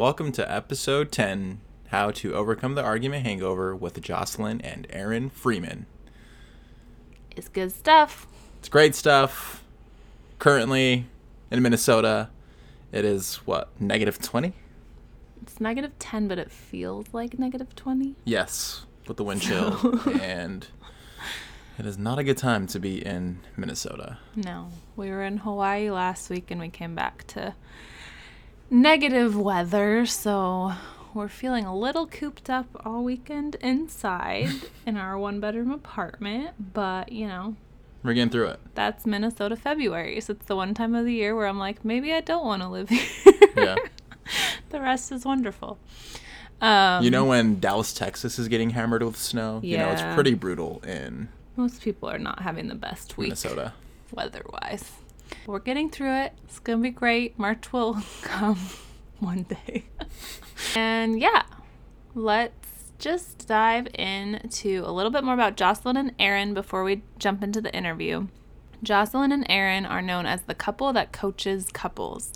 Welcome to episode 10 How to Overcome the Argument Hangover with Jocelyn and Aaron Freeman. It's good stuff. It's great stuff. Currently in Minnesota, it is what, negative 20? It's negative 10, but it feels like negative 20. Yes, with the wind chill. and it is not a good time to be in Minnesota. No, we were in Hawaii last week and we came back to negative weather, so we're feeling a little cooped up all weekend inside in our one bedroom apartment, but you know, We're getting through it. that's Minnesota February, so it's the one time of the year where I'm like, maybe I don't want to live here. Yeah. the rest is wonderful. Um, you know when Dallas, Texas is getting hammered with snow? You know, it's pretty brutal in most people are not having the best week. Minnesota. weather wise. We're getting through it. It's going to be great. March will come one day. and yeah, let's just dive into a little bit more about Jocelyn and Aaron before we jump into the interview. Jocelyn and Aaron are known as the couple that coaches couples.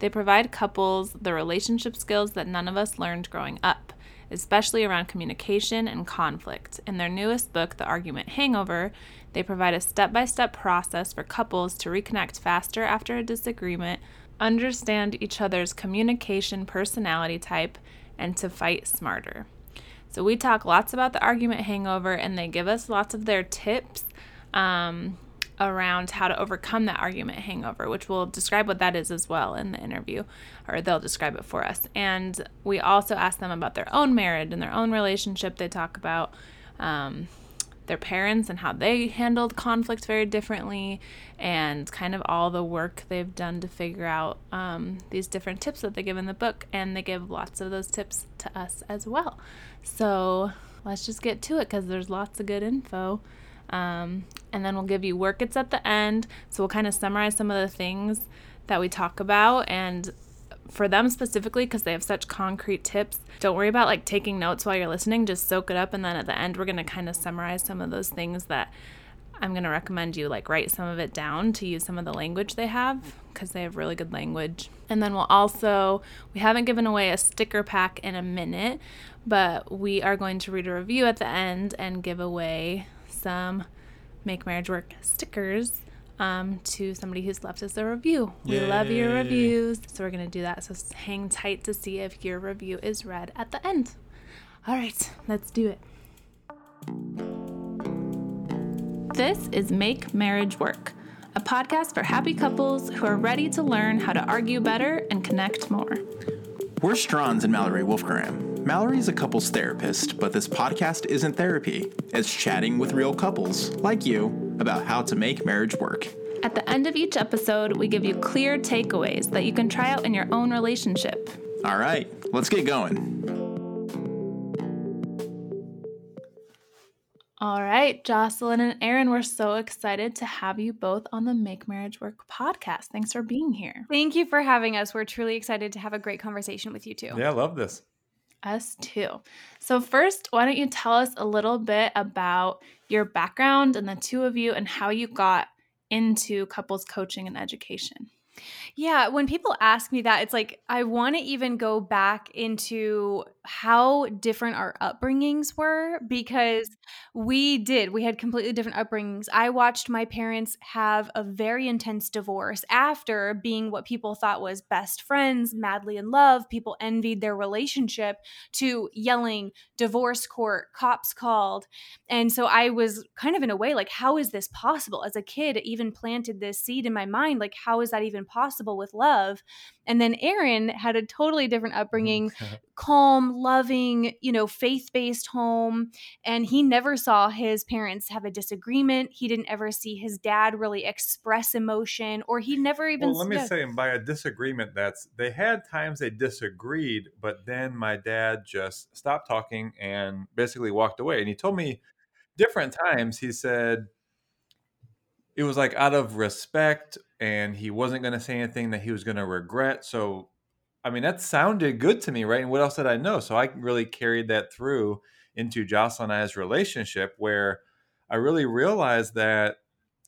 They provide couples the relationship skills that none of us learned growing up, especially around communication and conflict. In their newest book, The Argument Hangover, they provide a step by step process for couples to reconnect faster after a disagreement, understand each other's communication personality type, and to fight smarter. So we talk lots about the argument hangover, and they give us lots of their tips um, around how to overcome that argument hangover, which we'll describe what that is as well in the interview, or they'll describe it for us. And we also ask them about their own marriage and their own relationship. They talk about um, their parents and how they handled conflict very differently, and kind of all the work they've done to figure out um, these different tips that they give in the book. And they give lots of those tips to us as well. So let's just get to it because there's lots of good info. Um, and then we'll give you workets at the end. So we'll kind of summarize some of the things that we talk about. And for them specifically because they have such concrete tips don't worry about like taking notes while you're listening. Just soak it up and then at the end we're going to kind of summarize some of those things that i'm going to recommend you like write some of it down to use some of the language they have because they have really good language. And then we'll also we haven't given away a sticker pack in a minute but we are going to read a review at the end and give away some make marriage work stickers um, to somebody who's left us a review. We love your reviews. So we're going to do that. So hang tight to see if your review is read at the end. All right, let's do it. This is Make Marriage Work, a podcast for happy couples who are ready to learn how to argue better and connect more. We're Strand and Mallory Wolfgram. Mallory is a couples therapist, but this podcast isn't therapy. It's chatting with real couples, like you, about how to make marriage work. At the end of each episode, we give you clear takeaways that you can try out in your own relationship. All right, let's get going. All right, Jocelyn and Aaron, we're so excited to have you both on the Make Marriage Work podcast. Thanks for being here. Thank you for having us. We're truly excited to have a great conversation with you two. Yeah, I love this. Us too. So, first, why don't you tell us a little bit about your background and the two of you and how you got into couples coaching and education? Yeah, when people ask me that, it's like I want to even go back into how different our upbringings were because mm-hmm. we did. We had completely different upbringings. I watched my parents have a very intense divorce after being what people thought was best friends, madly in love. People envied their relationship to yelling, divorce court, cops called. And so I was kind of in a way like, how is this possible? As a kid, it even planted this seed in my mind like, how is that even possible with love? And then Aaron had a totally different upbringing, calm, loving, you know, faith based home. And he never saw his parents have a disagreement. He didn't ever see his dad really express emotion, or he never even. Well, let me say, by a disagreement, that's they had times they disagreed, but then my dad just stopped talking and basically walked away. And he told me different times, he said it was like out of respect and he wasn't going to say anything that he was going to regret. So, I mean, that sounded good to me, right? And what else did I know? So I really carried that through into Jocelyn and I's relationship where I really realized that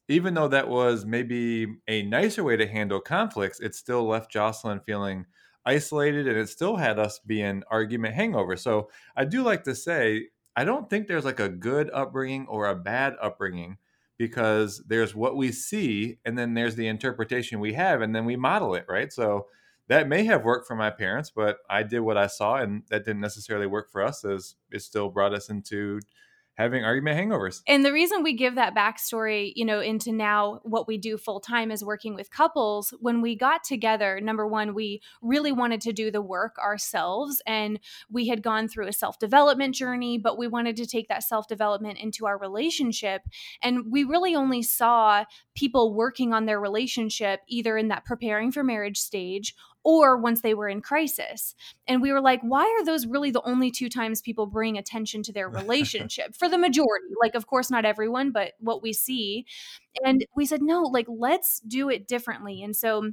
even though that was maybe a nicer way to handle conflicts, it still left Jocelyn feeling isolated and it still had us being argument hangover. So I do like to say, I don't think there's like a good upbringing or a bad upbringing because there's what we see and then there's the interpretation we have and then we model it, right? So that may have worked for my parents, but I did what I saw and that didn't necessarily work for us as it still brought us into having argument hangovers. And the reason we give that backstory, you know, into now what we do full time is working with couples. When we got together, number one, we really wanted to do the work ourselves. And we had gone through a self development journey, but we wanted to take that self development into our relationship. And we really only saw people working on their relationship either in that preparing for marriage stage or once they were in crisis. And we were like, why are those really the only two times people bring attention to their relationship for the majority? Like, of course, not everyone, but what we see. And we said, no, like, let's do it differently. And so,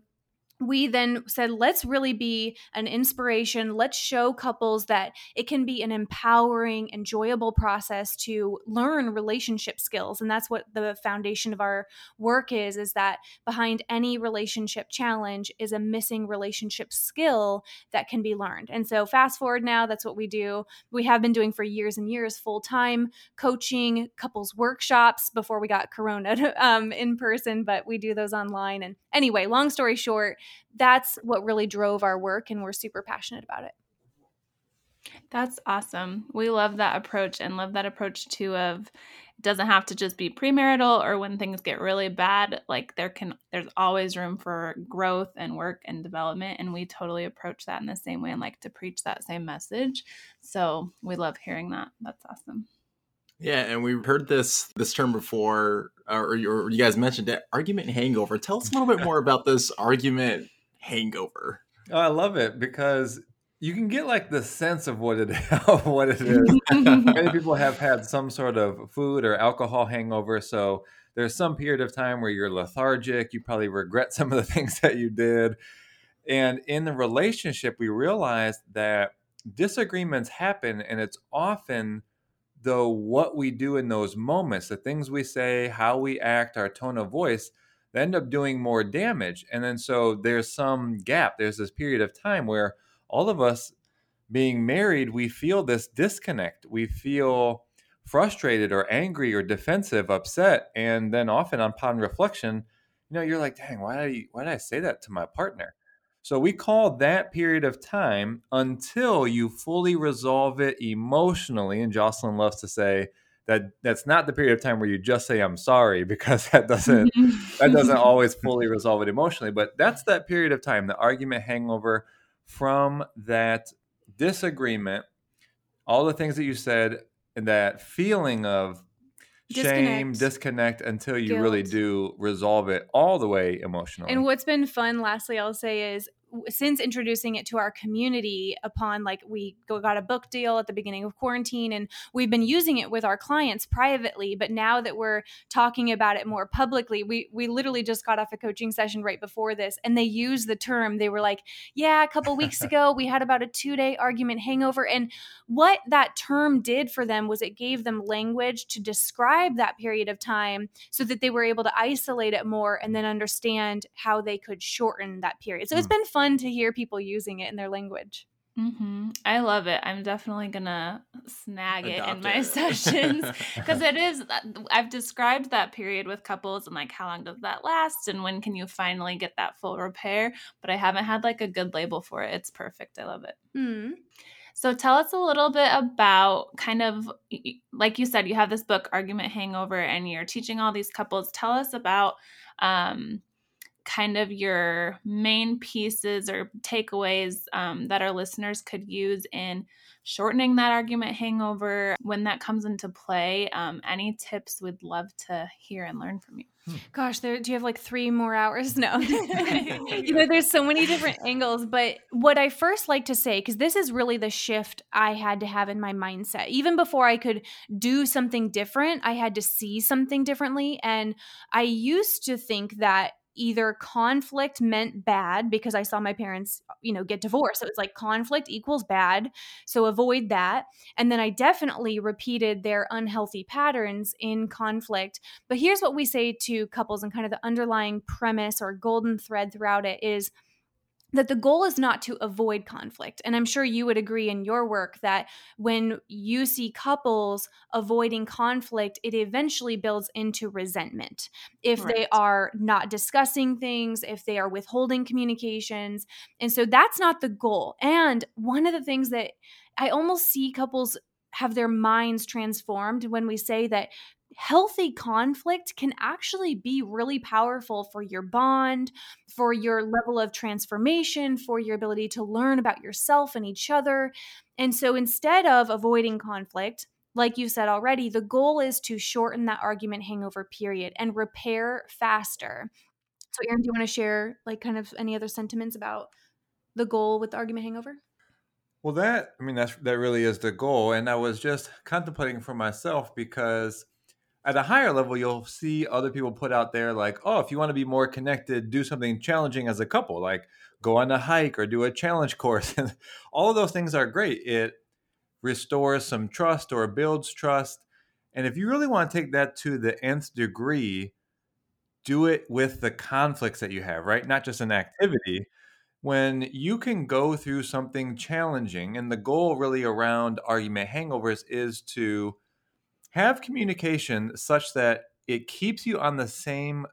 we then said, let's really be an inspiration. Let's show couples that it can be an empowering, enjoyable process to learn relationship skills. And that's what the foundation of our work is, is that behind any relationship challenge is a missing relationship skill that can be learned. And so fast forward now, that's what we do. We have been doing for years and years, full time coaching, couples workshops before we got Corona um, in person, but we do those online. And anyway, long story short, that's what really drove our work and we're super passionate about it. That's awesome. We love that approach and love that approach too of doesn't have to just be premarital or when things get really bad like there can there's always room for growth and work and development and we totally approach that in the same way and like to preach that same message. So, we love hearing that. That's awesome. Yeah, and we've heard this this term before, uh, or, or you guys mentioned it, argument hangover. Tell us a little bit more about this argument hangover. Oh, I love it because you can get like the sense of what it of what it is. Many people have had some sort of food or alcohol hangover, so there's some period of time where you're lethargic. You probably regret some of the things that you did, and in the relationship, we realized that disagreements happen, and it's often though what we do in those moments, the things we say, how we act, our tone of voice, they end up doing more damage. And then so there's some gap. There's this period of time where all of us being married, we feel this disconnect. We feel frustrated or angry or defensive, upset. And then often upon reflection, you know, you're like, dang, why did I, why did I say that to my partner? So we call that period of time until you fully resolve it emotionally. And Jocelyn loves to say that that's not the period of time where you just say I'm sorry because that doesn't that doesn't always fully resolve it emotionally. But that's that period of time, the argument hangover from that disagreement, all the things that you said, and that feeling of shame, disconnect until you Guilt. really do resolve it all the way emotionally. And what's been fun, lastly, I'll say is since introducing it to our community upon like we got a book deal at the beginning of quarantine and we've been using it with our clients privately but now that we're talking about it more publicly we we literally just got off a coaching session right before this and they used the term. They were like yeah a couple weeks ago we had about a 2 day argument hangover. And what that term did for them was it gave them language to describe that period of time so that they were able to isolate it more and then understand how they could shorten that period. So mm. it's been fun fun to hear people using it in their language. Mm-hmm. I love it. I'm definitely gonna snag Adopt it in my it. sessions because it is. Uh, I've described that period with couples and like how long does that last and when can you finally get that full repair. But I haven't had like a good label for it. It's perfect. I love it. Mm. So tell us a little bit about kind of like you said, you have this book, Argument Hangover, and you're teaching all these couples. Tell us about um, kind of your main pieces or takeaways um, that our listeners could use in shortening that argument hangover when that comes into play um, any tips we'd love to hear and learn from you? Hmm. gosh there do you have like three more hours? No you know there's so many different angles but what i first like to say because this is really the shift i had to have in my mindset. Even before i could do something different i had to see something differently and i used to think that either conflict meant bad because I saw my parents, you know, get divorced. So it's like conflict equals bad. So avoid that. And then I definitely repeated their unhealthy patterns in conflict. But here's what we say to couples and kind of the underlying premise or golden thread throughout it is that the goal is not to avoid conflict. And I'm sure you would agree in your work that when you see couples avoiding conflict, it eventually builds into resentment. If they are not discussing things, if they are withholding communications. And so that's not the goal. And one of the things that I almost see couples have their minds transformed when we say that healthy conflict can actually be really powerful for your bond, for your level of transformation, for your ability to learn about yourself and each other. And so instead of avoiding conflict, like you said already, the goal is to shorten that argument hangover period and repair faster. So, Aaron, do you want to share like kind of any other sentiments about the goal with the argument hangover? Well, that I mean that's that really is the goal, and I was just contemplating for myself because at a higher level, you'll see other people put out there like, oh, if you want to be more connected, do something challenging as a couple, like go on a hike or do a challenge course. And all of those things are great. It restores some trust or builds trust. And if you really want to take that to the nth degree, do it with the conflicts that you have, right? Not just an activity. When you can go through something challenging, and the goal really around argument hangovers is to have communication such that it keeps you on the same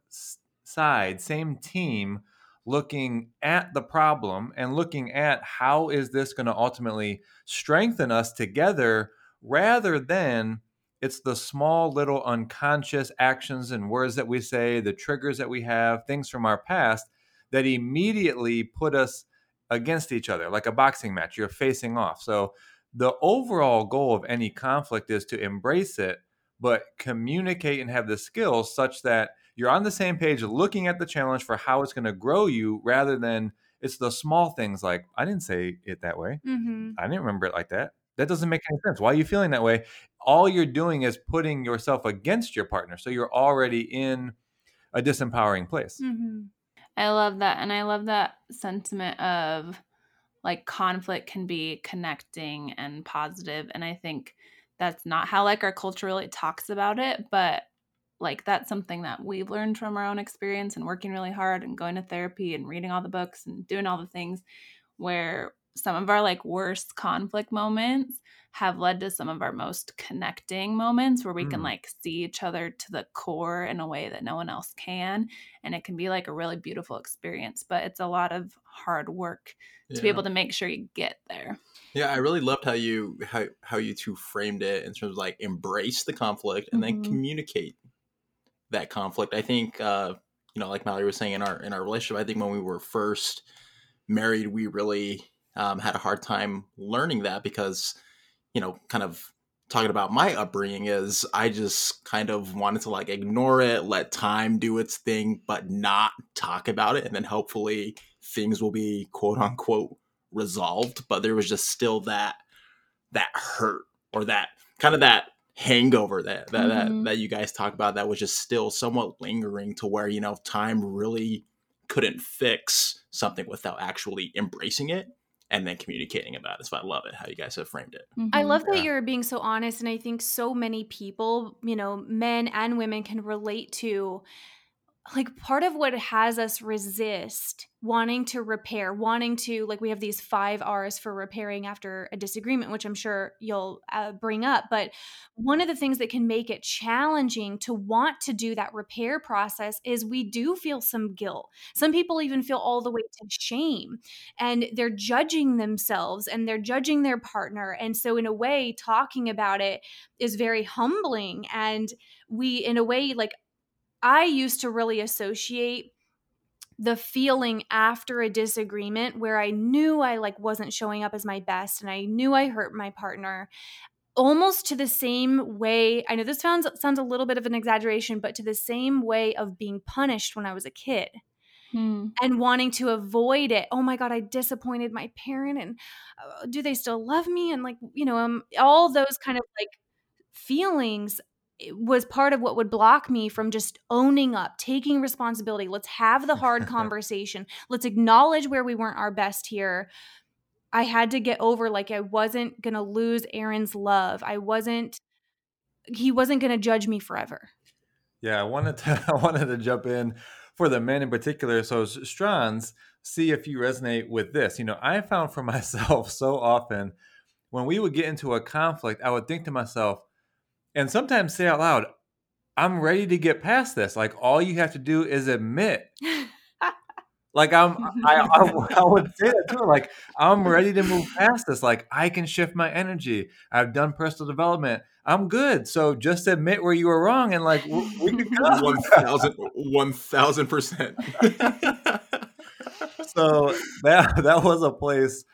side, same team, looking at the problem and looking at how is this going to ultimately strengthen us together rather than it's the small little unconscious actions and words that we say, the triggers that we have, things from our past that immediately put us against each other, like a boxing match. You're facing off. So the overall goal of any conflict is to embrace it, but communicate and have the skills such that you're on the same page looking at the challenge for how it's going to grow you rather than it's the small things like, I didn't say it that way. Mm-hmm. I didn't remember it like that. That doesn't make any sense. Why are you feeling that way? All you're doing is putting yourself against your partner. So you're already in a disempowering place. Mm-hmm. I love that. And I love that sentiment of like conflict can be connecting and positive and i think that's not how like our culture really talks about it but like that's something that we've learned from our own experience and working really hard and going to therapy and reading all the books and doing all the things where some of our like worst conflict moments have led to some of our most connecting moments where we mm. can like see each other to the core in a way that no one else can and it can be like a really beautiful experience but it's a lot of hard work yeah. to be able to make sure you get there yeah i really loved how you how, how you two framed it in terms of like embrace the conflict and mm-hmm. then communicate that conflict i think uh you know like mallory was saying in our in our relationship i think when we were first married we really um, had a hard time learning that because you know, kind of talking about my upbringing is I just kind of wanted to like ignore it, let time do its thing, but not talk about it. And then hopefully things will be quote unquote resolved. But there was just still that that hurt or that kind of that hangover that that, mm-hmm. that that you guys talk about that was just still somewhat lingering to where, you know, time really couldn't fix something without actually embracing it and then communicating about it. So I love it how you guys have framed it. Mm-hmm. I love that yeah. you're being so honest. And I think so many people, you know, men and women can relate to like part of what has us resist wanting to repair, wanting to like we have these five R's for repairing after a disagreement, which I'm sure you'll uh, bring up. But one of the things that can make it challenging to want to do that repair process is we do feel some guilt. Some people even feel all the way to shame, and they're judging themselves and they're judging their partner. And so, in a way, talking about it is very humbling. And we, in a way, like I used to really associate the feeling after a disagreement where I knew I like wasn't showing up as my best and I knew I hurt my partner almost to the same way I know this sounds sounds a little bit of an exaggeration but to the same way of being punished when I was a kid. Hmm. And wanting to avoid it. Oh my God, I disappointed my parent, and uh, do they still love me? And like, you know, um, all those kind of like feelings was part of what would block me from just owning up, taking responsibility. Let's have the hard conversation. Let's acknowledge where we weren't our best here. I had to get over like I wasn't going to lose Aaron's love. I wasn't he wasn't going to judge me forever. Yeah, I wanted to I wanted to jump in for the men in particular. So Strands, see if you resonate with this. You know, I found for myself so often when we would get into a conflict, I would think to myself, and sometimes say out loud, I'm ready to get past this. Like all you have to do is admit. like I'm, I, I, I would say that too. Like I'm ready to move past this. Like I can shift my energy. I've done personal development. I'm good. So just admit where you were wrong, and like we, we can go. One thousand, one thousand percent. So that that was a place.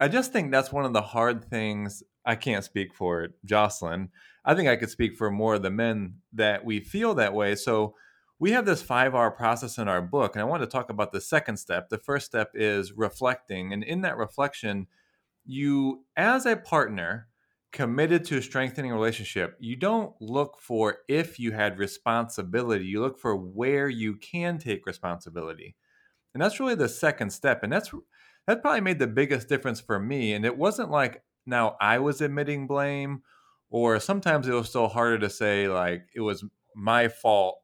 I just think that's one of the hard things. I can't speak for Jocelyn. I think I could speak for more of the men that we feel that way. So we have this five R process in our book, and I want to talk about the second step. The first step is reflecting, and in that reflection, you, as a partner, committed to strengthening a relationship, you don't look for if you had responsibility. You look for where you can take responsibility. And that's really the second step. And that's that probably made the biggest difference for me. And it wasn't like now I was admitting blame, or sometimes it was still harder to say like it was my fault,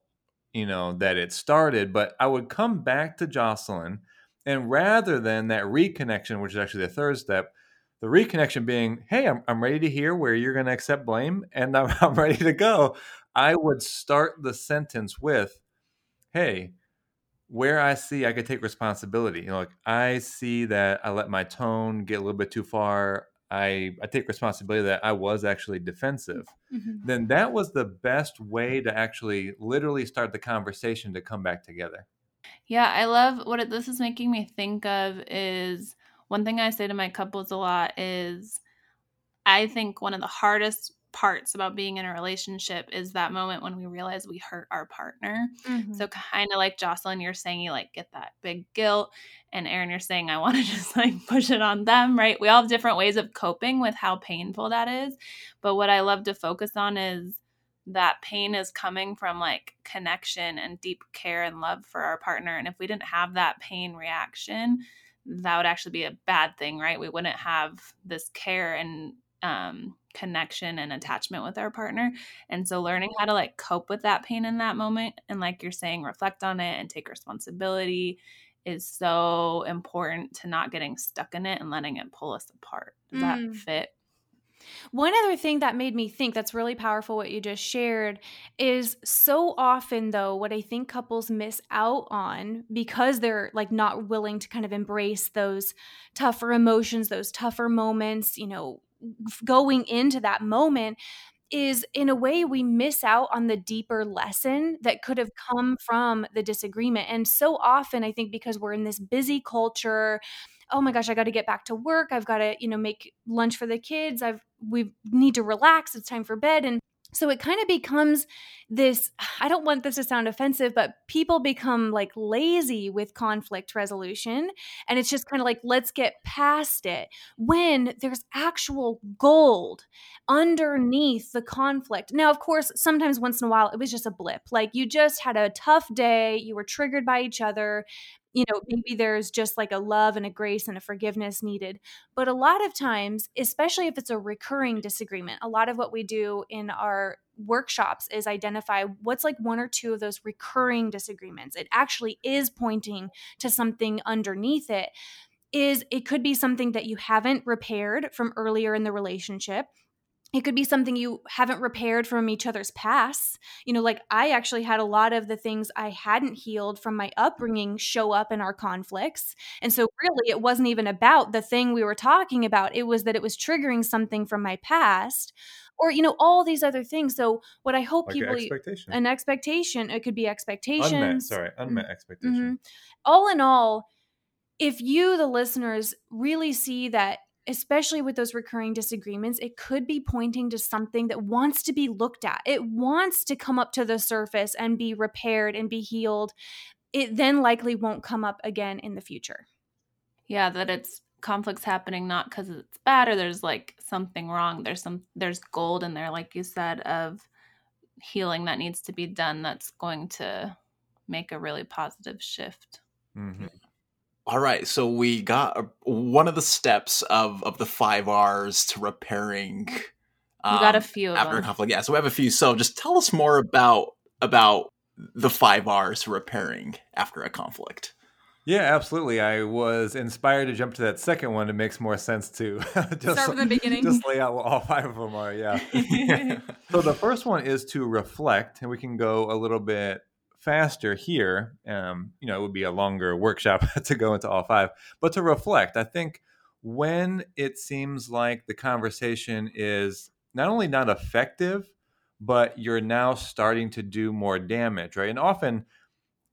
you know, that it started. But I would come back to Jocelyn, and rather than that reconnection, which is actually the third step, the reconnection being, hey, I'm, I'm ready to hear where you're going to accept blame and I'm, I'm ready to go. I would start the sentence with, hey, where I see I could take responsibility. You know, like I see that I let my tone get a little bit too far. I, I take responsibility that I was actually defensive. Mm-hmm. Then that was the best way to actually literally start the conversation to come back together. Yeah, I love what it, this is making me think of is one thing I say to my couples a lot is I think one of the hardest parts about being in a relationship is that moment when we realize we hurt our partner. Mm-hmm. So kind of like Jocelyn, you're saying you like get that big guilt, and Aaron, you're saying I want to just like push it on them, right? We all have different ways of coping with how painful that is. But what I love to focus on is that pain is coming from like connection and deep care and love for our partner. And if we didn't have that pain reaction, that would actually be a bad thing, right? We wouldn't have this care and um, connection and attachment with our partner. And so learning how to like cope with that pain in that moment and like you're saying reflect on it and take responsibility is so important to not getting stuck in it and letting it pull us apart. Does mm. that fit? One other thing that made me think that's really powerful, what you just shared, is so often, though, what I think couples miss out on because they're like not willing to kind of embrace those tougher emotions, those tougher moments, you know, going into that moment is in a way we miss out on the deeper lesson that could have come from the disagreement. And so often, I think because we're in this busy culture, oh my gosh, I got to get back to work. I've got to, you know, make lunch for the kids. I've we need to relax. It's time for bed and so it kind of becomes this I don't want this to sound offensive, but people become like lazy with conflict resolution. And it's just kind of like, let's get past it when there's actual gold underneath the conflict. Now, of course, sometimes once in a while it was just a blip. Like you just had a tough day, you were triggered by each other, you know, maybe there's just like a love and a grace and a forgiveness needed. But a lot of times, especially if it's a recurring disagreement, a lot of what we do in our workshops is identify what's like one or two of those recurring disagreements. It actually is pointing to something underneath it. Is it could be something that you haven't repaired from earlier in the relationship it could be something you haven't repaired from each other's past. You know, like I actually had a lot of the things I hadn't healed from my upbringing show up in our conflicts. And so, really, it wasn't even about the thing we were talking about. It was that it was triggering something from my past or, you know, all these other things. So, what I hope like people, expectation. an expectation, it could be expectations. Unmet, sorry, unmet mm-hmm. expectation. Mm-hmm. All in all, if you, the listeners, really see that especially with those recurring disagreements, it could be pointing to something that wants to be looked at. It wants to come up to the surface and be repaired and be healed. It then likely won't come up again in the future. Yeah, that it's conflicts happening not because it's bad or there's like something wrong. There's some there's gold in there, like you said, of healing that needs to be done that's going to make a really positive shift. Mm-hmm. All right, so we got a, one of the steps of of the five R's to repairing. Um, we got a um, few after a conflict. Yeah, so we have a few. So just tell us more about about the five R's to repairing after a conflict. Yeah, absolutely. I was inspired to jump to that second one. It makes more sense to just, Start from the beginning. just lay out what all five of them are. Yeah. so the first one is to reflect, and we can go a little bit faster here. Um, you know, it would be a longer workshop to go into all five, but to reflect, I think when it seems like the conversation is not only not effective, but you're now starting to do more damage, right? And often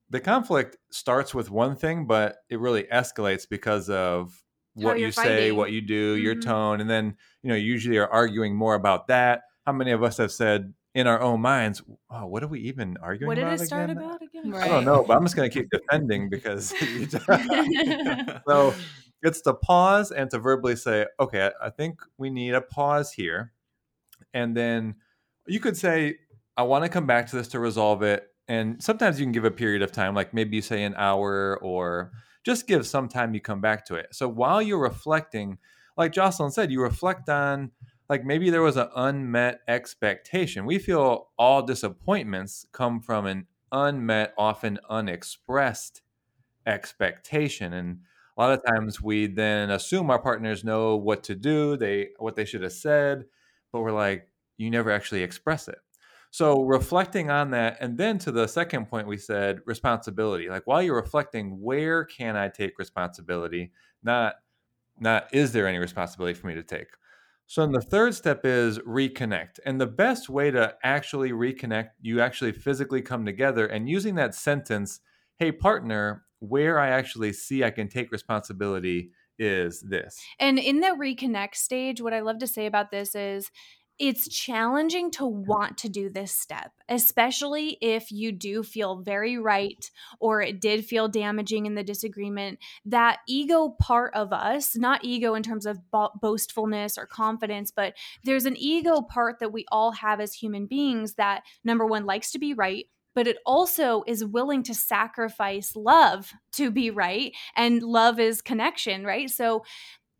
the conflict starts with one thing, but it really escalates because of what you say, what you do, your Mhm. tone, and then you know you usually are arguing more about that. How many of us have said in our own minds, "Oh, what are we even arguing what did about it start again?" about again? I don't know, but I'm just going to keep defending because. you just- Right. so it's to pause and to verbally say, "Okay, I- I think we need a pause here," and then you could say, "I want to come back to this to resolve it." And sometimes you can give a period of time, like maybe you say an hour, or just give some time. You come back to it. So while you're reflecting, like Jocelyn said, you reflect on like maybe there was an unmet expectation. We feel all disappointments come from an unmet, often unexpressed expectation. And a lot of times we then assume our partners know what to do, they what they should have said, but we're like, you never actually express it. So reflecting on that, and then to the second point we said, responsibility. Like while you're reflecting, where can I take responsibility? Not not is there any responsibility for me to take? So then the third step is reconnect. And the best way to actually reconnect, you actually physically come together and using that sentence, hey partner, where I actually see I can take responsibility is this. And in the reconnect stage, what I love to say about this is it's challenging to want to do this step, especially if you do feel very right or it did feel damaging in the disagreement. That ego part of us, not ego in terms of bo- boastfulness or confidence, but there's an ego part that we all have as human beings that number one likes to be right. But it also is willing to sacrifice love to be right. And love is connection, right? So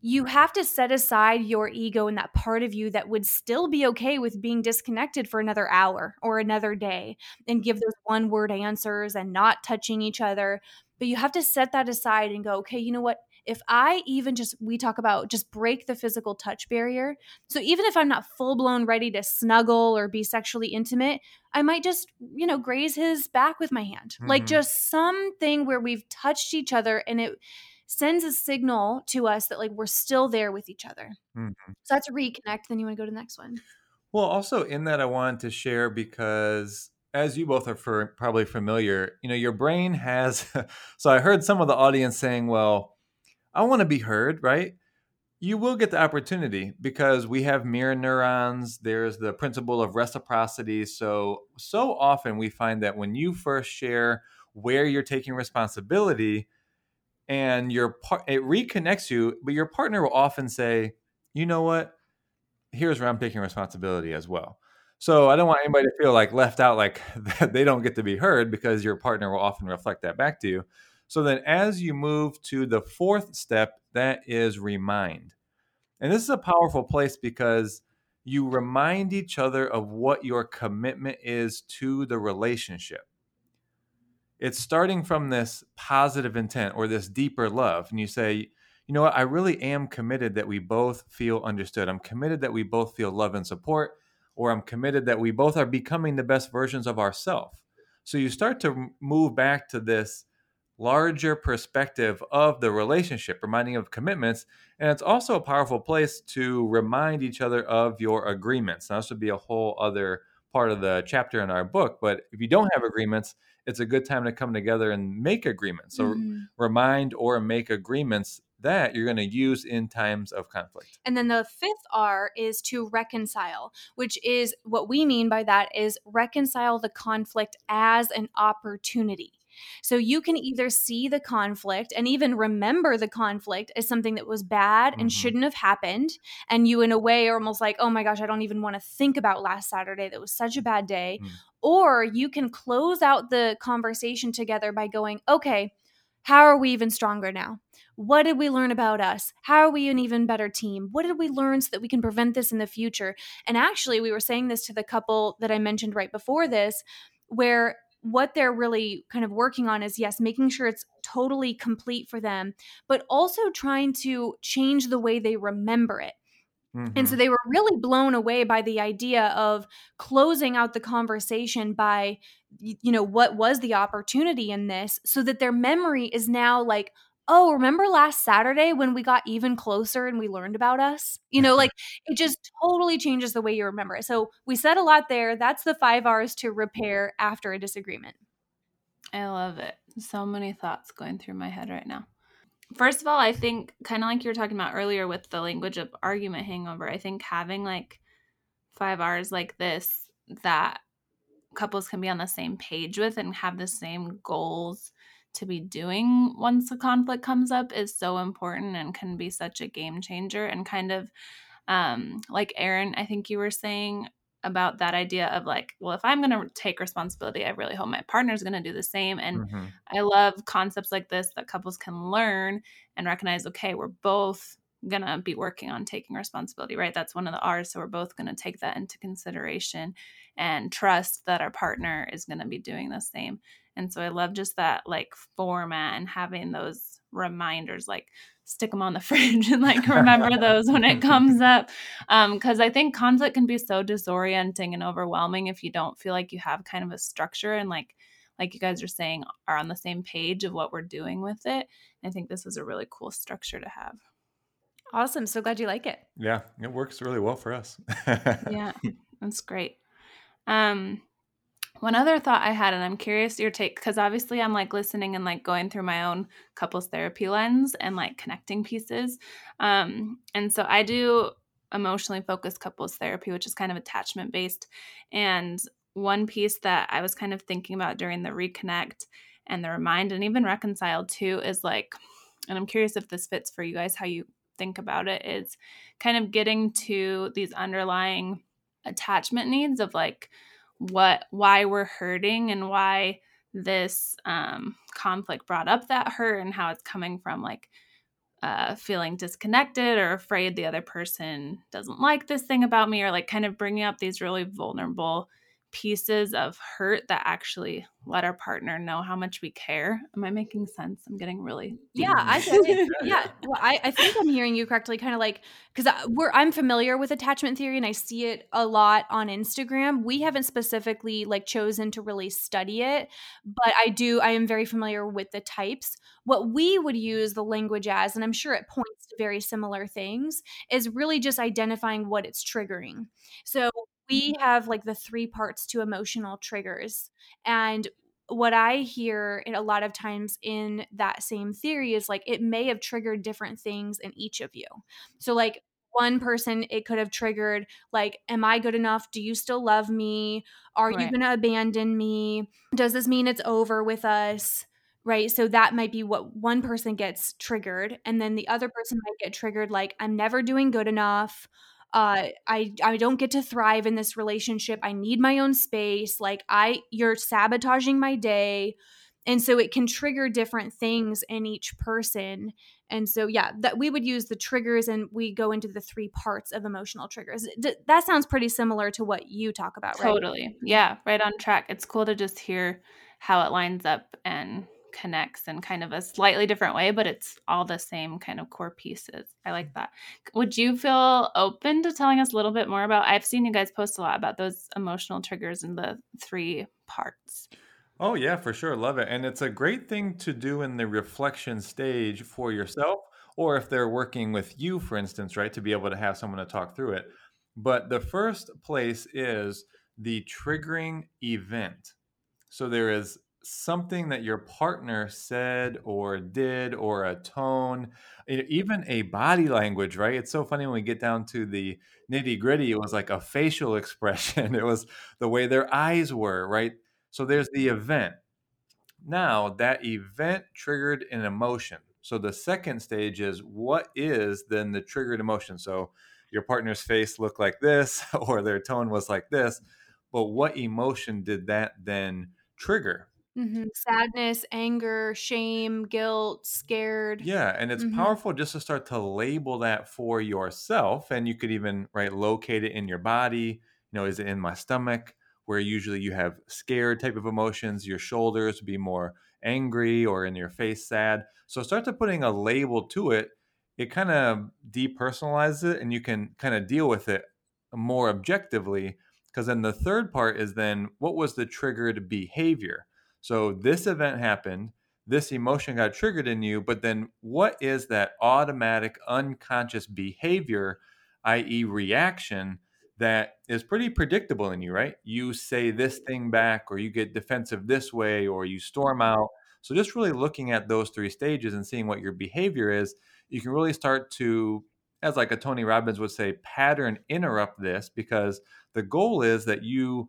you have to set aside your ego and that part of you that would still be okay with being disconnected for another hour or another day and give those one word answers and not touching each other. But you have to set that aside and go, okay, you know what? If I even just, we talk about just break the physical touch barrier. So even if I'm not full blown ready to snuggle or be sexually intimate, I might just, you know, graze his back with my hand. Like Mhm. just something where we've touched each other and it, sends a signal to us that like we're still there with each other. Mhm. So that's reconnect. Then you want to go to the next one. Well, also in that, I wanted to share because as you both are for, probably familiar, you know, your brain has. so I heard some of the audience saying, well, I want to be heard, right? You will get the opportunity because we have mirror neurons. There's the principle of reciprocity. So, so often we find that when you first share where you're taking responsibility and your part, it reconnects you, but your partner will often say, you know what? here's where I'm taking responsibility as well. So I don't want anybody to feel like left out, like they don't get to be heard because your partner will often reflect that back to you. So then as you move to the fourth step, that is remind. And this is a powerful place because you remind each other of what your commitment is to the relationship. It's starting from this positive intent or this deeper love. And you say, you know what? I really am committed that we both feel understood. I'm committed that we both feel love and support, or I'm committed that we both are becoming the best versions of ourselves. So you start to move back to this larger perspective of the relationship, reminding of commitments. And it's also a powerful place to remind each other of your agreements. Now, this would be a whole other part of the chapter in our book, but if you don't have agreements, it's a good time to come together and make agreements. So Mhm. remind or make agreements that you're going to use in times of conflict. And then the fifth R is to reconcile, which is what we mean by that is reconcile the conflict as an opportunity. So you can either see the conflict and even remember the conflict as something that was bad and Mhm. shouldn't have happened. And you, in a way, are almost like, oh my gosh, I don't even want to think about last Saturday. That was such a bad day. Mm. Or you can close out the conversation together by going, okay, how are we even stronger now? What did we learn about us? How are we an even better team? What did we learn so that we can prevent this in the future? And actually, we were saying this to the couple that I mentioned right before this, where what they're really kind of working on is yes, making sure it's totally complete for them, but also trying to change the way they remember it. Mm-hmm. And so mm-hmm. they were really blown away by the idea of closing out the conversation by, you know, what was the opportunity in this so that their memory is now like, oh, remember last Saturday when we got even closer and we learned about us? You know, mm-hmm. like it just totally changes the way you remember it. So we said a lot there. That's the five R's to repair after a disagreement. I love it. So many thoughts going through my head right now. First of all, I think kind of like you were talking about earlier with the language of argument hangover, I think having like five R's like this that couples can be on the same page with and have the same goals to be doing once a conflict comes up is so important and can be such a game changer and kind of um like Aaron, I think you were saying about that idea of like well if I'm going to take responsibility I really hope my partner's going to do the same and mm-hmm. I love concepts like this that couples can learn and recognize okay we're both going to be working on taking responsibility right that's one of the R's so we're both going to take that into consideration and trust that our partner is going to be doing the same and so I love just that like format and having those reminders, like stick them on the fridge and like remember those when it comes up. Because um, I think conflict can be so disorienting and overwhelming if you don't feel like you have kind of a structure and like like you guys are saying are on the same page of what we're doing with it. I think this is a really cool structure to have. Awesome. So glad you like it. Yeah, it works really well for us. yeah, that's great. Um, one other thought I had, and I'm curious your take, because obviously I'm like listening and like going through my own couples therapy lens and like connecting pieces. Um, and so I do emotionally focused couples therapy, which is kind of attachment based. And one piece that I was kind of thinking about during the reconnect and the remind and even reconcile too is like, and I'm curious if this fits for you guys, how you think about it, is kind of getting to these underlying attachment needs of like, what why we're hurting and why this um, conflict brought up that hurt and how it's coming from like uh, feeling disconnected or afraid the other person doesn't like this thing about me or like kind of bringing up these really vulnerable pieces of hurt that actually let our partner know how much we care. Am I making sense? I'm getting really yeah. I think, yeah. Well, I, I think I'm hearing you correctly. Kind of like because we're I'm familiar with attachment theory and I see it a lot on Instagram. We haven't specifically like chosen to really study it, but I do. I am very familiar with the types. What we would use the language as, and I'm sure it points to very similar things, is really just identifying what it's triggering. So we have like the three parts to emotional triggers. And what I hear a lot of times in that same theory is like it may have triggered different things in each of you. So, like, one person, it could have triggered, like, Am I good enough? Do you still love me? Are right. you going to abandon me? Does this mean it's over with us? Right. So that might be what one person gets triggered. And then the other person might get triggered, like, I'm never doing good enough uh, I I don't get to thrive in this relationship. I need my own space. Like I you're sabotaging my day. And so it can trigger different things in each person. And so yeah, that we would use the triggers and we go into the three parts of emotional triggers. D- that sounds pretty similar to what you talk about, right? Totally. Yeah, right on track. It's cool to just hear how it lines up and connects in kind of a slightly different way, but it's all the same kind of core pieces. I like mm. that. Would you feel open to telling us a little bit more about? I've seen you guys post a lot about those emotional triggers in the three parts. Oh, yeah, for sure. Love it. And it's a great thing to do in the reflection stage for yourself, or if they're working with you, for instance, right, to be able to have someone to talk through it. But the first place is the triggering event. So there is something that your partner said or did or a tone even a body language right? It's so funny when we get down to the nitty gritty it was like a facial expression. It was the way their eyes were right? So there's the event. Now that event triggered an emotion. So the second stage is what is then the triggered emotion? So your partner's face looked like this or their tone was like this but what emotion did that then trigger Mm-hmm. Sadness, anger, shame, guilt, scared. Yeah, and it's mm-hmm. powerful just to start to label that for yourself, and you could even right locate it in your body. You know, is it in my stomach? where usually you have scared type of emotions, your shoulders would be more angry or in your face sad. So start to putting a label to it. It kind of depersonalizes it and you can kind of deal with it more objectively. Because then the third part is then what was the triggered behavior? So this event happened, this emotion got triggered in you, but then what is that automatic unconscious behavior, i.e., reaction? that is pretty predictable in you, right? You say this mm-hmm. thing back, or you get defensive this way, or you storm out. So, just really looking at those three stages and seeing what your behavior is, you can really start to, as like a Tony Robbins would say, pattern interrupt this because the goal is that you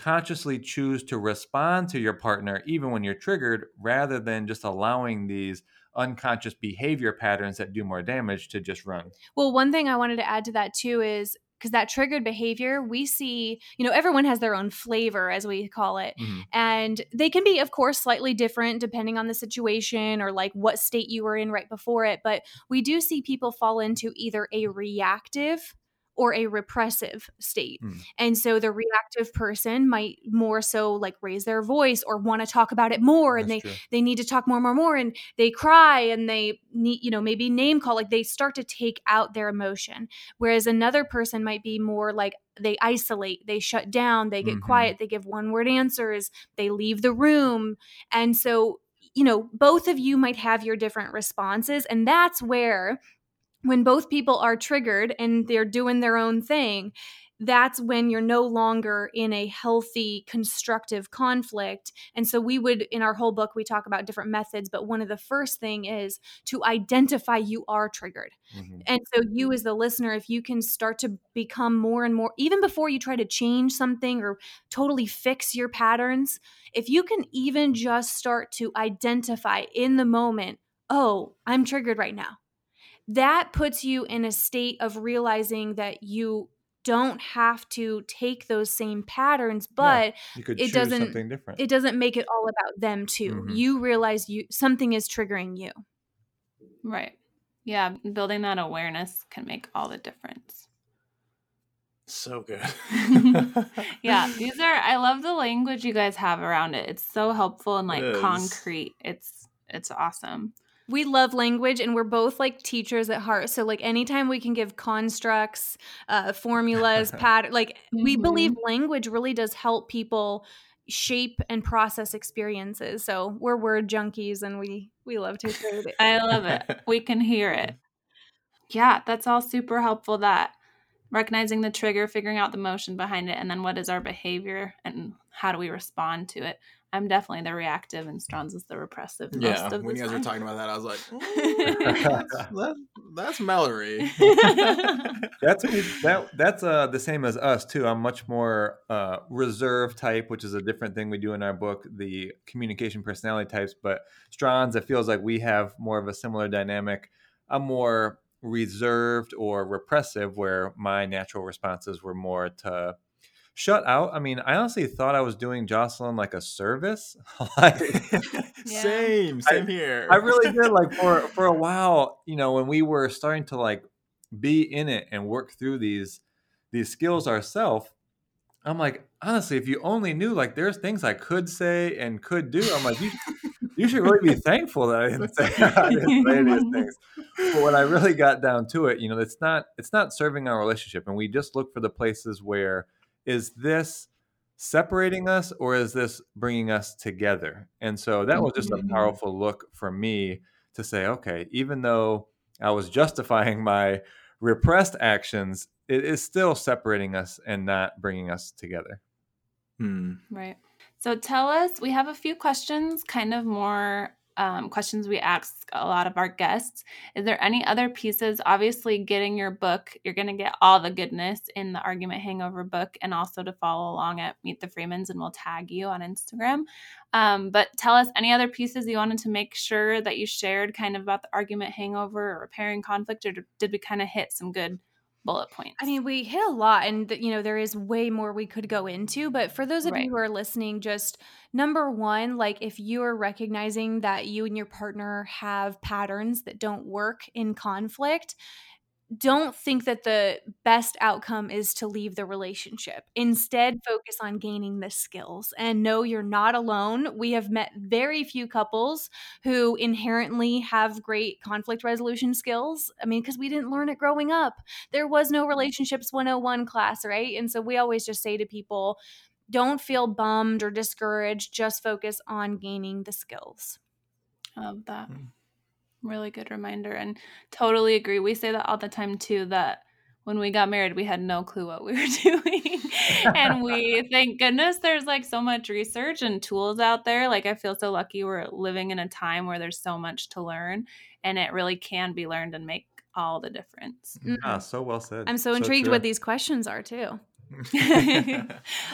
consciously choose to respond to your partner even when you're triggered rather than just allowing these unconscious behavior patterns that do more damage to just run. Well, one thing I wanted to add to that too is because that triggered behavior we see you know everyone has their own flavor as we call it mm-hmm. and they can be of course slightly different depending on the situation or like what state you were in right before it but we do see people fall into either a reactive or a repressive state. Mm. And so the reactive person might more so like raise their voice or want to talk about it more That's and they true. they need to talk more more more and they cry and they need you know maybe name call like they start to take out their emotion. Whereas another person might be more like they isolate, they shut down, they get mm-hmm. quiet, they give one word answers, they leave the room. And so you know, both of you might have your different responses. And that's where when both people are triggered and they're doing their own thing, that's when you're no longer in a healthy, constructive conflict. And so we would, in our whole book, we talk about different methods, but one of the first thing is to identify you are triggered. Mm-hmm. And so you as the listener, if you can start to become more and more, even before you try to change something or totally fix your patterns, if you can even just start to identify in the moment, oh, I'm triggered right now that puts you in a state of realizing that you don't have to take those same patterns but yeah, it doesn't it doesn't make it all about them too. Mm-hmm. you realize you something is triggering you. Right. Yeah building that awareness can make all the difference. So good. Yeah these are i love the language you guys have around it. It's so helpful and like concrete. It's it's awesome we love language and we're both like teachers at heart. So like anytime we can give constructs uh formulas pattern like mm-hmm. we believe language really does help people shape and process experiences. So we're word junkies and we we love to say it i love it. We can hear it. Yeah that's all super helpful that recognizing the trigger figuring out the motion behind it and then what is our behavior and how do we respond to it I'm definitely the reactive and Strand is the repressive. Yeah, when you guys time. were talking about that, I was like, that, that's Mallory. that's that that's uh, the same as us too. I'm much more uh, reserve type, which is a different thing we do in our book, the communication personality types. But Strand, it feels like we have more of a similar dynamic. I'm more reserved or repressive, where my natural responses were more to shut out. I mean, I honestly thought I was doing Jocelyn like a service. like, Same, same I, here. I really did. Like for for a while, you know, when we were starting to like be in it and work through these these skills ourselves. I'm like, honestly, if you only knew, like, there's things I could say and could do. I'm like, you, you should really be thankful that I didn't say, I didn't say these things. But when I really got down to it, you know, it's not it's not serving our relationship, and we just look for the places where is this separating us or is this bringing us together? And so that was just a mm-hmm. powerful look for me to say, okay, even though I was justifying my repressed actions, it is still separating us and not bringing us together. Hmm. Right. So tell us, we have a few questions, kind of more um, questions we ask a lot of our guests. Is there any other pieces? Obviously, getting your book, you're going to get all the goodness in the Argument Hangover book, and also to follow along at Meet the Freemans, and we'll tag you on Instagram. Um, but tell us any other pieces you wanted to make sure that you shared kind of about the argument hangover or repairing conflict, or did we kind of hit some good bullet points. I mean, we hit a lot, and you know, there is way more we could go into. But for those of right. you who are listening, just number one, like if you are recognizing that you and your partner have patterns that don't work in conflict, don't think that the best outcome is to leave the relationship. Instead, focus on gaining the skills and know you're not alone. We have met very few couples who inherently have great conflict resolution skills. I mean, because we didn't learn it growing up. There was no relationships 101 class, right? And so we always just say to people, don't feel bummed or discouraged, just focus on gaining the skills. I love that. Mm really good reminder and totally agree. We say that all the time too that when we got married, we had no clue what we were doing. and we, thank goodness, there's like so much research and tools out there. Like, I feel so lucky we're living in a time where there's so much to learn and it really can be learned and make all the difference. Yeah, mm-hmm. so well said. I'm so, so intrigued true. what these questions are too.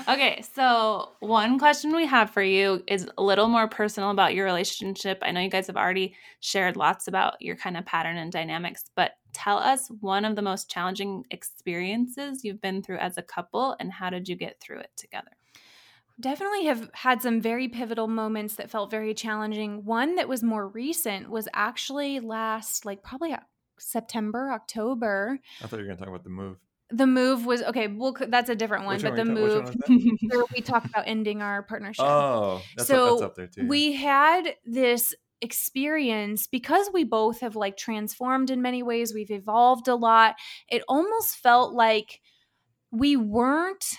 okay, so one question we have for you is a little more personal about your relationship. I know you guys have already shared lots about your kind of pattern and dynamics, but tell us one of the most challenging experiences you've been through as a couple and how did you get through it together? Definitely have had some very pivotal moments that felt very challenging. One that was more recent was actually last, like probably September, October. I thought you were going to talk about the move the move was okay. Well, that's a different one, which but one the move where we talked about ending our partnership. Oh, that's so up, that's up there too. We had this experience because we both have like transformed in many ways. We've evolved a lot. It almost felt like we weren't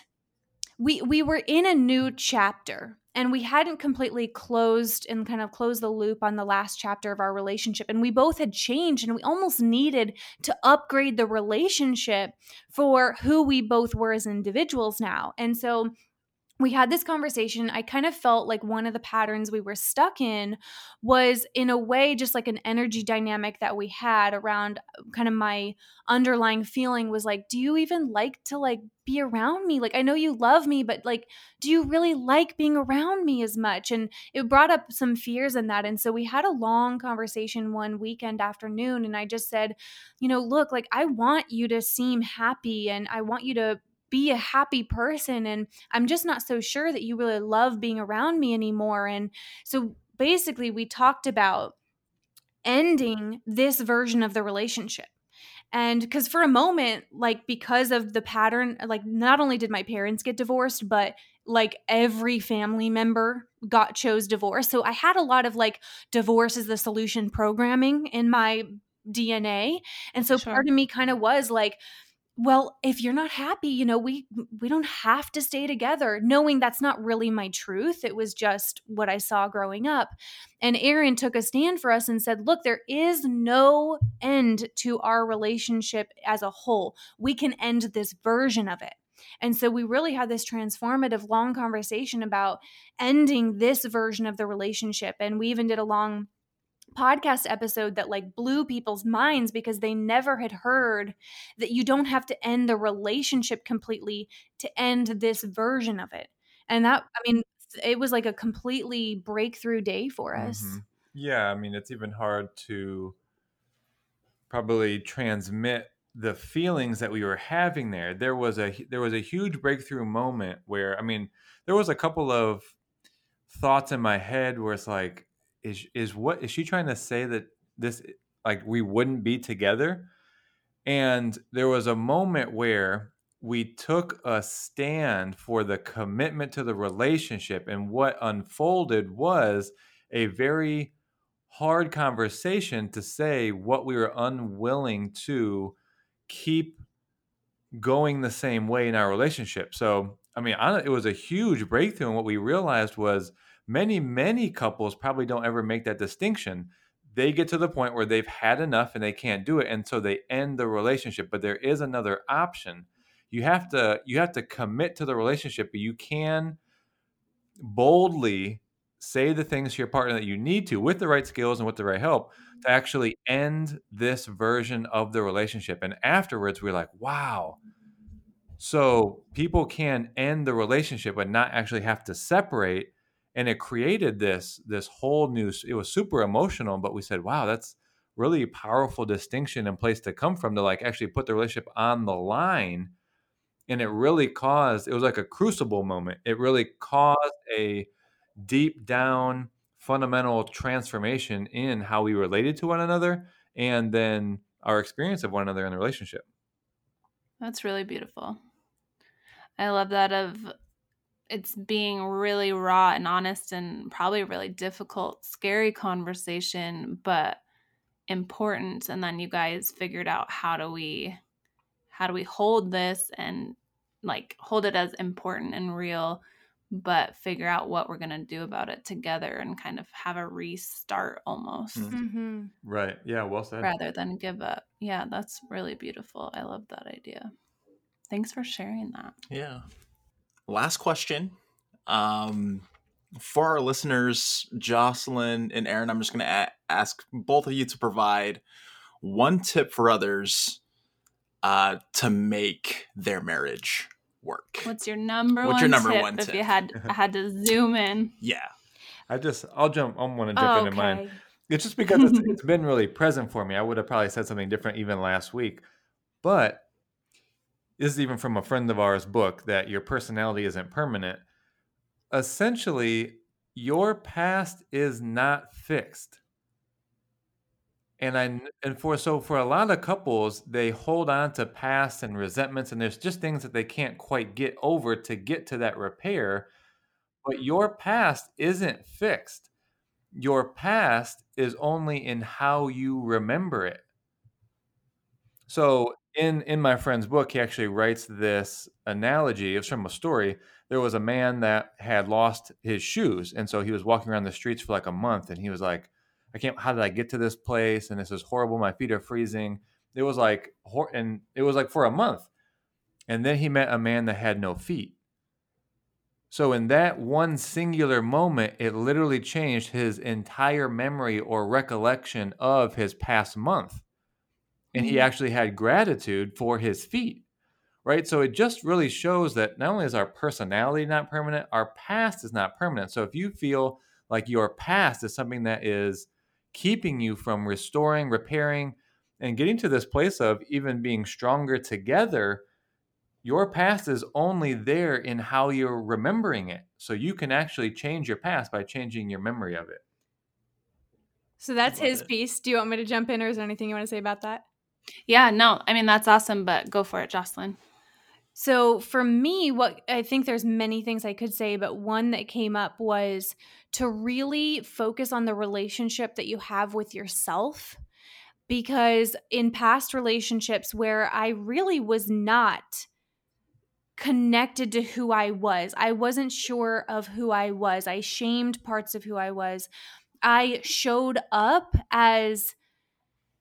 we we were in a new chapter and we hadn't completely closed and kind of closed the loop on the last chapter of our relationship and we both had changed and we almost needed to upgrade the relationship for who we both were as individuals now. And so we had this conversation. I kind of felt like one of the patterns we were stuck in was, in a way, just like an energy dynamic that we had around uh, kind of my underlying feeling was like, do you even like to like be around me? Like, I know you love me, but like, do you really like being around me as much? And it brought up some fears in that. And so we had a long conversation one weekend afternoon. And I just said, you know, look, like, I want you to seem happy and I want you to be a happy person and i'm just not so sure that you really love being around me anymore and so basically we talked about ending this version of the relationship and because for a moment like because of the pattern like not only did my parents get divorced but like every family member got chose divorce so i had a lot of like divorce is the solution programming in my dna and so sure. part of me kind of was like well if you're not happy you know we we don't have to stay together knowing that's not really my truth it was just what i saw growing up. And aaron took a stand for us and said look there is no end to our relationship as a whole. We can end this version of it. And so we really had this transformative long conversation about ending this version of the relationship and we even did a long podcast episode that like blew people's minds because they never had heard that you don't have to end the relationship completely to end this version of it. And that, I mean, it was like a completely breakthrough day for us. Mm-hmm. Yeah. I mean, it's even hard to probably transmit the feelings that we were having there. There was a there was a huge breakthrough moment where I mean, there was a couple of thoughts in my head where it's like is is what is she trying to say that this like we wouldn't be together? And there was a moment where we took a stand for the commitment to the relationship and what unfolded was a very hard conversation to say what we were unwilling to keep going the same way in our relationship. So, I mean, it was a huge breakthrough. And what we realized was many many couples probably don't ever make that distinction. They get to the point where they've had enough and they can't do it and so they end the relationship. But there is another option. You have to you have to commit to the relationship but you can boldly say the things to your partner that you need to with the right skills and with the right help to mm-hmm. actually end this version of the relationship. And afterwards we're like wow. So people can end the relationship but not actually have to separate and it created this this whole new it was super emotional but we said wow that's really powerful distinction and place to come from to like actually put the relationship on the line and it really caused it was like a crucible moment it really caused a deep down fundamental transformation in how we related to one another and then our experience of one another in the relationship. That's really beautiful. I love that of it's being really raw and honest and probably a really difficult, scary conversation, but important. And then you guys figured out how do we how do we hold this and like hold it as important and real, but figure out what we're gonna do about it together and kind of have a restart almost. Mhm. Mm-hmm. Right. Yeah. Well said. Rather than give up. Yeah, that's really beautiful. I love that idea. Thanks for sharing that. Yeah. Last question. Um, for our listeners, Jocelyn and Aaron, I'm just going to a- ask both of you to provide one tip for others uh, to make their marriage work. What's your number What's one your number tip one if you had had to zoom in? yeah. I just, I'll jump, I want to jump into mine. It's just because it's, it's been really present for me. I would have probably said something different even last week. But this is even from a friend of ours book that your personality isn't permanent. Essentially, your past is not fixed. And I and for so for a lot of couples, they hold on to past and resentments, and there's just things that they can't quite get over to get to that repair. But your past isn't fixed your past is only in how you remember it. So in in my friend's book, he actually writes this analogy. It's from a story. There was a man that had lost his shoes, and so he was walking around the streets for like a month, and he was like, "I can't. How did I get to this place? And this is horrible. My feet are freezing." It was like, and it was like for a month, and then he met a man that had no feet. So, in that one singular moment, it literally changed his entire memory or recollection of his past month. And he Mhm. actually had gratitude for his feet, right? So, it just really shows that not only is our personality not permanent, our past is not permanent. So, if you feel like your past is something that is keeping you from restoring, repairing, and getting to this place of even being stronger together, your past is only there in how you're remembering it. So you can actually change your past by changing your memory of it. So that's his it. piece. Do you want me to jump in, or is there anything you want to say about that? Yeah, no, I mean that's awesome, but go for it, Jocelyn. So for me, what I think there's many things I could say, but one that came up was to really focus on the relationship that you have with yourself. Because in past relationships where I really was not connected to who I was, I wasn't sure of who I was. I shamed parts of who I was. I showed up as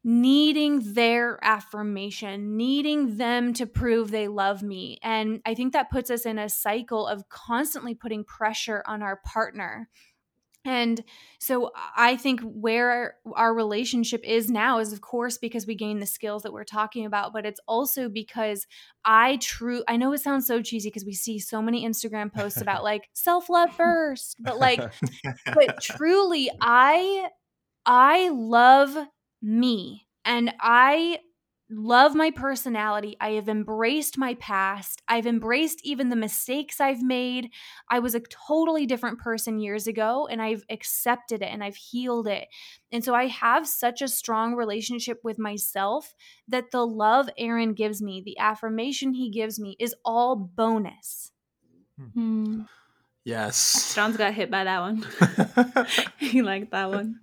needing their affirmation, needing them to prove they love me. And I think that puts us in a cycle of constantly putting pressure on our partner. And so I think where our relationship is now is, of course, because we gain the skills that we're talking about, but it's also because I true. I know it sounds so cheesy because we see so many Instagram posts about like self love first, but like but truly i i love me. And i love my personality. I have embraced my past. I've embraced even the mistakes i've made. I was a totally different person years ago and i've accepted it and i've healed it. And so i have such a strong relationship with myself that the love aaron gives me the affirmation he gives me is all bonus. Hmm. Yes. John's got hit by that one. he liked that one.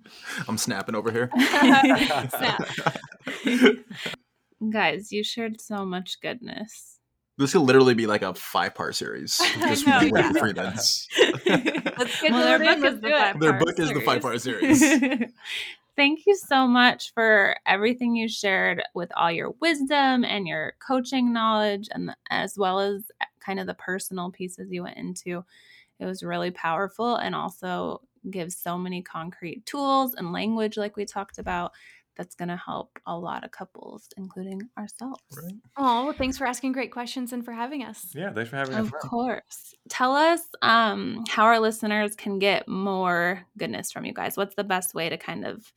I'm snapping over here. Snap. Guys, you shared so much goodness. This could literally be like a five part series. I Just know, with yeah. Freemans. Let's schedule Well, their it book is the five Their part book is the five part series. series. Thank you so much for everything you shared with all your wisdom and your coaching knowledge, and as well as kind of the personal pieces you went into. It was really powerful and also gives so many concrete tools and language, like we talked about, that's going to help a lot of couples, including ourselves. Right. Oh, well, thanks for asking great questions and for having us. yeah, thanks for having us. Of course. Tell us um, how our listeners can get more goodness from you guys. What's the best way to kind of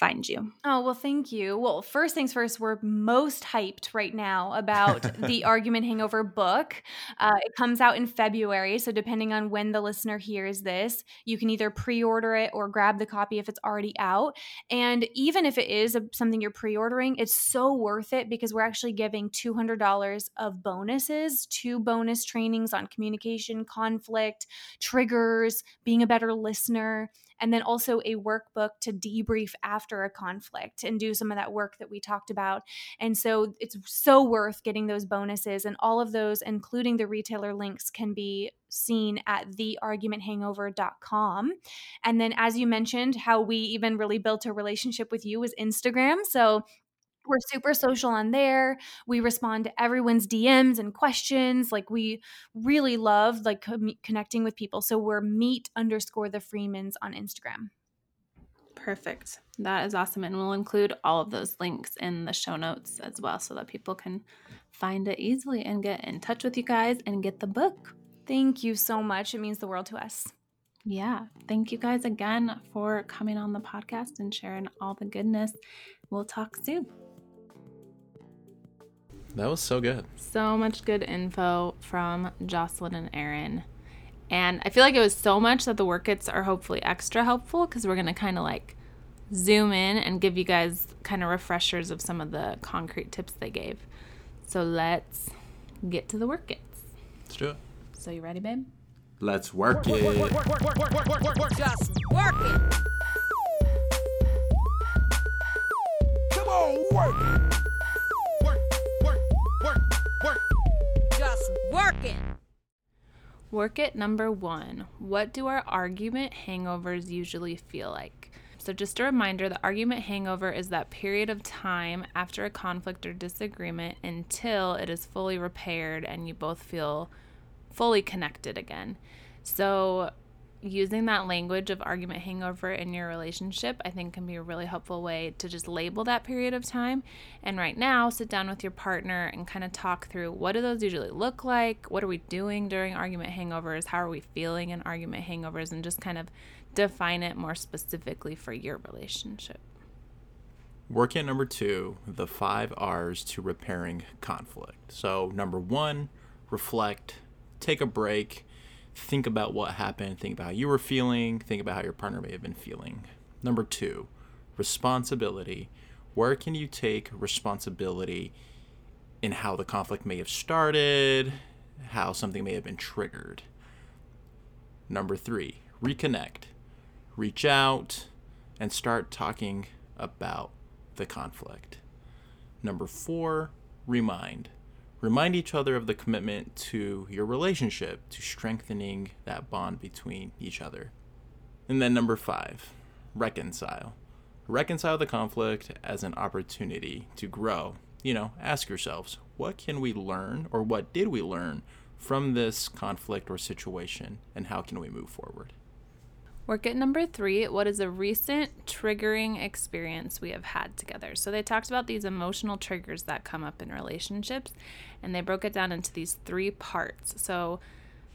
find you. Oh, well, thank you. Well, first things first, we're most hyped right now about the Argument Hangover book. Uh, it comes out in February. So, depending on when the listener hears this, you can either pre order it or grab the copy if it's already out. And even if it is a, something you're pre ordering, it's so worth it because we're actually giving $200 of bonuses, two bonus trainings on communication, conflict, triggers, being a better listener and then also a workbook to debrief after a conflict and do some of that work that we talked about. And so it's so worth getting those bonuses, and all of those, including the retailer links, can be seen at theargumenthangover.com. And then, as you mentioned, how we even really built a relationship with you was Instagram. So we're super social on there. We respond to everyone's DMs and questions. Like we really love like co- connecting with people. So we're meet underscore the Freemans on Instagram. Perfect. That is awesome. And we'll include all of those links in the show notes as well so that people can find it easily and get in touch with you guys and get the book. Thank you so much. It means the world to us. Yeah. Thank you guys again for coming on the podcast and sharing all the goodness. We'll talk soon. That was so good. So much good info from Jocelyn and Aaron. And I feel like it was so much that the work kits are hopefully extra helpful because we're going to kind of like zoom in and give you guys kind of refreshers of some of the concrete tips they gave. So let's get to the work kits. Let's do it. So you ready, babe? Let's work it. Just work it. Come on, work. Just work it. Work it number one. What do our argument hangovers usually feel like? So, just a reminder the argument hangover is that period of time after a conflict or disagreement until it is fully repaired and you both feel fully connected again. So, using that language of argument hangover in your relationship, I think can be a really helpful way to just label that period of time. And right now, sit down with your partner and kind of talk through what do those usually look like? What are we doing during argument hangovers? How are we feeling in argument hangovers? And just kind of define it more specifically for your relationship. Working number two, the five R's to repairing conflict. So, number one, reflect, take a break think about what happened, think about how you were feeling, think about how your partner may have been feeling. Number two, responsibility. Where can you take responsibility in how the conflict may have started, how something may have been triggered? Number three, reconnect. Reach out and start talking about the conflict. Number four, remind remind each other of the commitment to your relationship, to strengthening that bond between each other. And then number five, reconcile. Reconcile the conflict as an opportunity to grow. You know, ask yourselves, what can we learn or what did we learn from this conflict or situation and how can we move forward? Work at number three. What is a recent triggering experience we have had together? So they talked about these emotional triggers that come up in relationships, and they broke it down into these three parts. So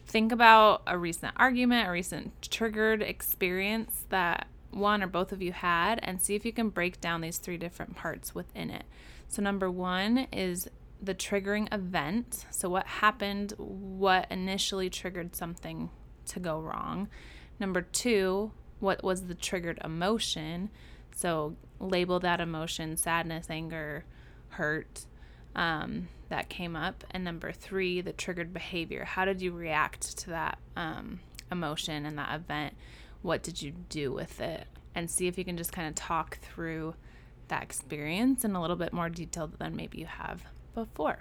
think about a recent argument, a recent triggered experience that one or both of you had, and see if you can break down these three different parts within it. So, number one is the triggering event. So, what happened, what initially triggered something to go wrong. Number two, what was the triggered emotion? So label that emotion sadness, anger, hurt um, that came up. And number three, the triggered behavior. How did you react to that um, emotion and that event? What did you do with it? And see if you can just kind of talk through that experience in a little bit more detail than maybe you have before.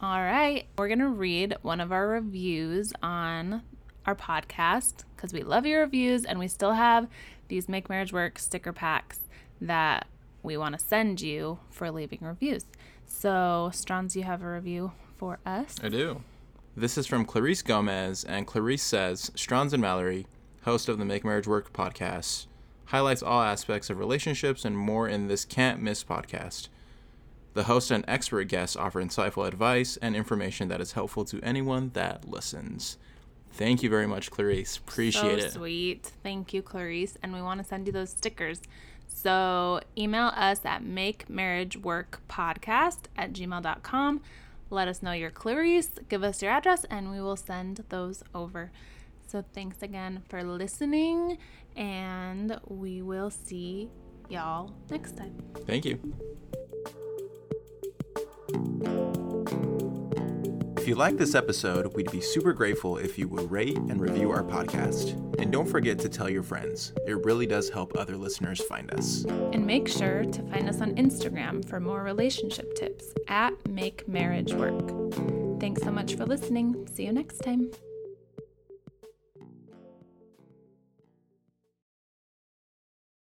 All right, we're going to read one of our reviews on our podcast because we love your reviews and we still have these Make Marriage Work sticker packs that we want to send you for leaving reviews. So, Strand, you have a review for us? I do. This is from Clarice Gomez, and Clarice says Strand and Mallory, host of the Make Marriage Work podcast, highlights all aspects of relationships and more in this can't miss podcast. The host and expert guests offer insightful advice and information that is helpful to anyone that listens. Thank you very much, Clarice. Appreciate so it. Sweet. Thank you, Clarice. And we want to send you those stickers. So email us at make marriage work podcast at gmail.com. Let us know your Clarice. give us your address, and we will send those over. So thanks again for listening, and we will see y'all next time. Thank you. If you like this episode, we'd be super grateful if you would rate and review our podcast. And don't forget to tell your friends. It really does help other listeners find us. And make sure to find us on Instagram for more relationship tips at Make Marriage Work. Thanks so much for listening. See you next time.